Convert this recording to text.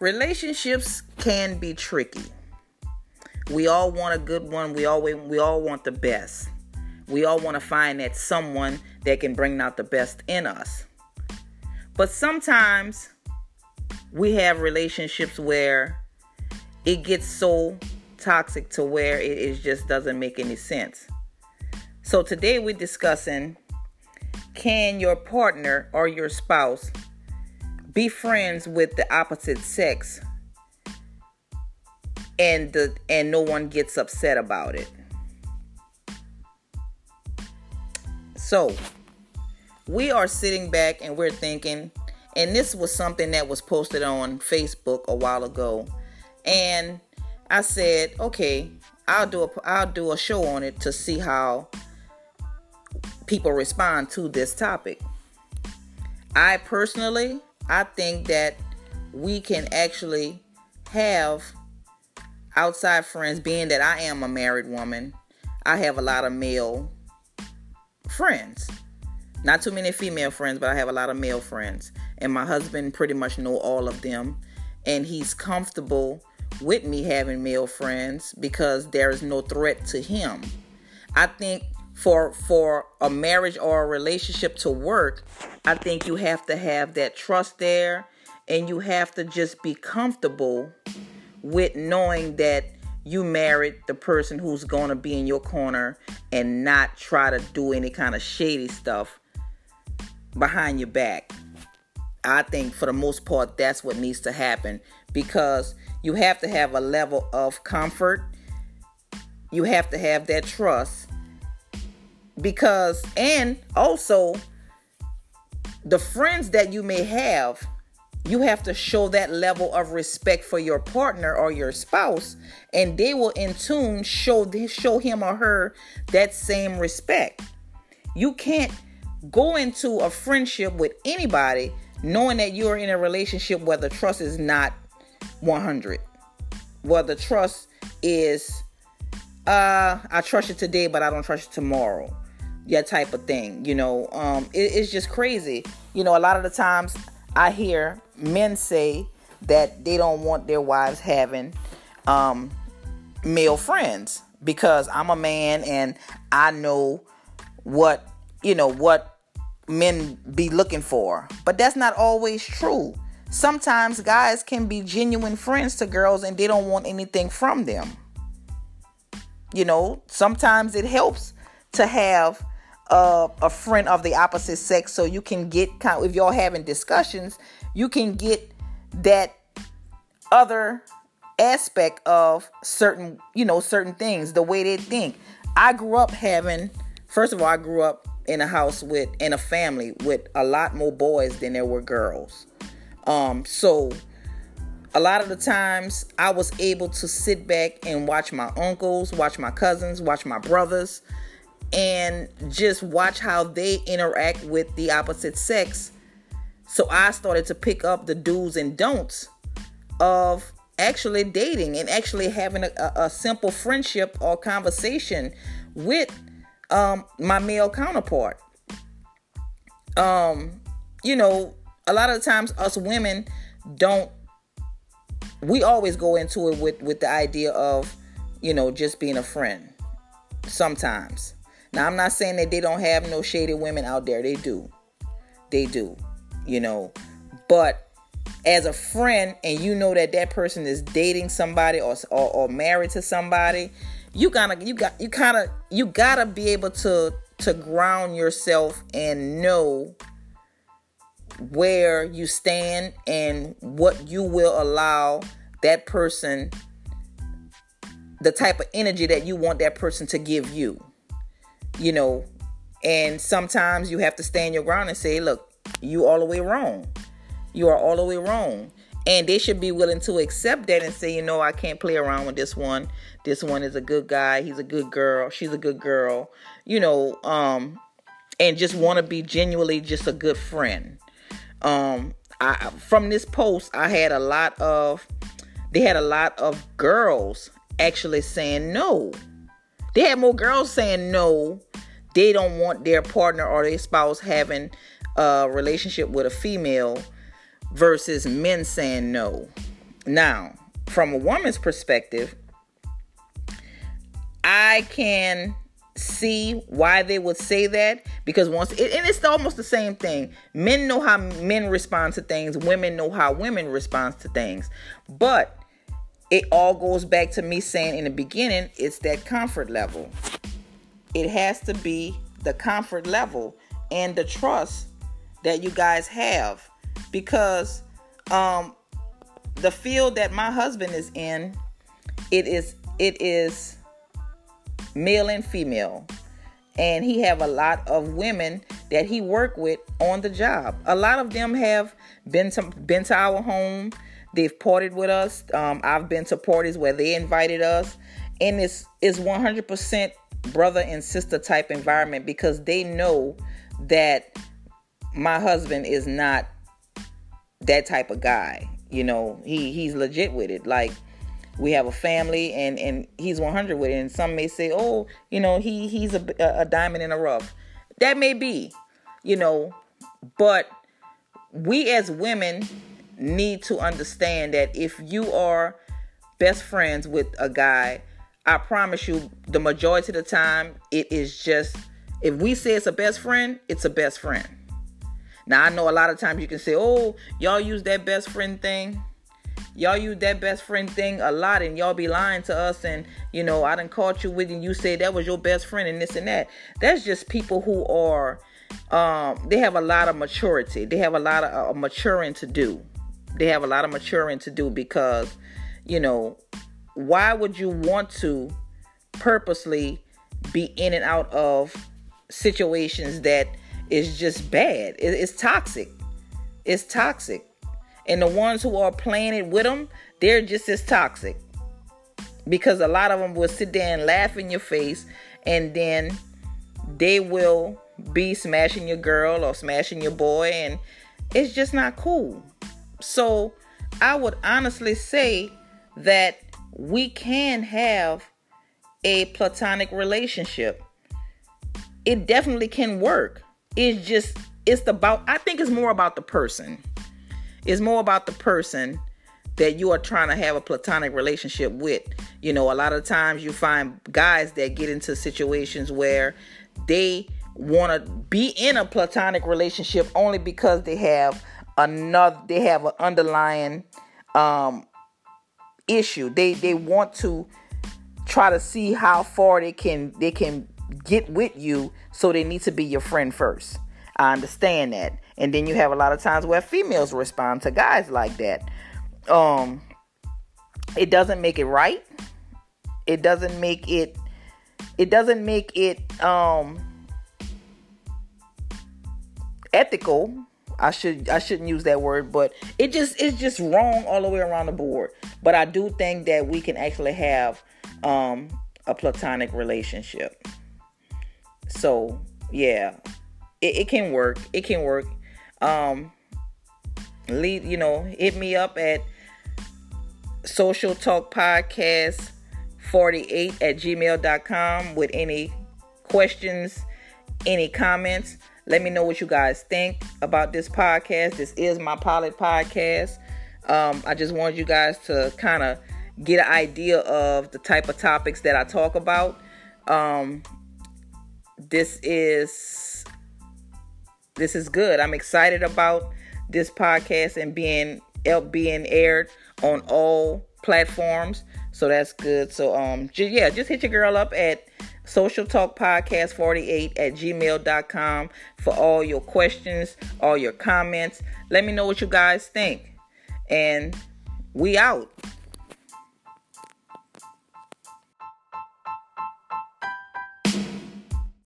relationships can be tricky. We all want a good one. We always we all want the best. We all want to find that someone that can bring out the best in us. But sometimes we have relationships where it gets so toxic to where it, it just doesn't make any sense. So today we're discussing can your partner or your spouse be friends with the opposite sex and the and no one gets upset about it. So, we are sitting back and we're thinking and this was something that was posted on Facebook a while ago and I said, "Okay, I'll do a I'll do a show on it to see how people respond to this topic." I personally, I think that we can actually have outside friends, being that I am a married woman, I have a lot of male friends. Not too many female friends, but I have a lot of male friends. And my husband pretty much know all of them. And he's comfortable with me having male friends because there is no threat to him. I think for for a marriage or a relationship to work, I think you have to have that trust there and you have to just be comfortable with knowing that you married the person who's going to be in your corner and not try to do any kind of shady stuff behind your back. I think for the most part that's what needs to happen because you have to have a level of comfort. You have to have that trust because and also the friends that you may have you have to show that level of respect for your partner or your spouse and they will in tune show show him or her that same respect. You can't go into a friendship with anybody knowing that you're in a relationship where the trust is not 100 where the trust is uh i trust you today but i don't trust you tomorrow yeah type of thing you know um it, it's just crazy you know a lot of the times I hear men say that they don't want their wives having um, male friends because I'm a man and I know what you know what men be looking for. But that's not always true. Sometimes guys can be genuine friends to girls and they don't want anything from them. You know, sometimes it helps to have uh, a friend of the opposite sex so you can get kind of, if y'all having discussions you can get that other aspect of certain you know certain things the way they think. I grew up having first of all i grew up in a house with in a family with a lot more boys than there were girls. Um so a lot of the times i was able to sit back and watch my uncles watch my cousins watch my brothers and just watch how they interact with the opposite sex. So I started to pick up the do's and don'ts of actually dating and actually having a, a simple friendship or conversation with um, my male counterpart. Um, you know, a lot of times us women don't we always go into it with with the idea of you know just being a friend sometimes now, I'm not saying that they don't have no shady women out there. They do. They do. You know, but as a friend and you know that that person is dating somebody or, or, or married to somebody, you gotta you got you kind of you gotta be able to to ground yourself and know where you stand and what you will allow that person the type of energy that you want that person to give you you know, and sometimes you have to stand your ground and say, look, you all the way wrong. You are all the way wrong. And they should be willing to accept that and say, you know, I can't play around with this one. This one is a good guy. He's a good girl. She's a good girl. You know, um, and just want to be genuinely just a good friend. Um, I from this post, I had a lot of they had a lot of girls actually saying no. They had more girls saying no. They don't want their partner or their spouse having a relationship with a female versus men saying no. Now, from a woman's perspective, I can see why they would say that because once it, and it's almost the same thing. Men know how men respond to things. Women know how women respond to things. But it all goes back to me saying in the beginning it's that comfort level. It has to be the comfort level and the trust that you guys have. Because um the field that my husband is in it is it is male and female. And he have a lot of women that he work with on the job. A lot of them have been to been to our home they've partied with us. Um, i've been to parties where they invited us. And it's it's 100% brother and sister type environment because they know that my husband is not that type of guy you know he he's legit with it. Like we have a family and and he's 100 with it. And some may say oh you know he he's a, a diamond in a rough. That may be you know but we as women need to understand that if you are best friends with a guy i promise you the majority of the time it is just if we say it's a best friend it's a best friend. Now i know a lot of times you can say oh y'all use that best friend thing. Y'all use that best friend thing a lot and y'all be lying to us and you know i didn't caught you with and you say that was your best friend and this and that. That's just people who are um they have a lot of maturity. They have a lot of uh, maturing to do they have a lot of maturing to do because you know why would you want to purposely be in and out of situations that is just bad it, it's toxic it's toxic and the ones who are playing it with them, they're just as toxic. Because a lot of them will sit there and laugh in your face and then they will be smashing your girl or smashing your boy and it's just not cool. So I would honestly say that we can have a platonic relationship. It definitely can work. It's just it's about I think it's more about the person. It's more about the person that you are trying to have a platonic relationship with. You know, a lot of times you find guys that get into situations where they want to be in a platonic relationship only because they have another they have an underlying um issue. They they want to try to see how far they can they can get with you so they need to be your friend first. I understand that. And then you have a lot of times where females respond to guys like that. Um it doesn't make it right. It doesn't make it it doesn't make it um ethical. I should I shouldn't use that word, but it just it's just wrong all the way around the board. But I do think that we can actually have um a platonic relationship. So, yeah, it, it can work. It can work. Um, lead, you know, hit me up at social talk podcast 48 at gmail.com with any questions, any comments. Let me know what you guys think about this podcast. This is my pilot podcast. Um, I just wanted you guys to kind of get an idea of the type of topics that I talk about. Um, this is this is good. I'm excited about this podcast and being being aired on all platforms. So that's good. So um yeah, just hit your girl up at social talk podcast 48 at gmail.com for all your questions, all your comments. Let me know what you guys think. And we out.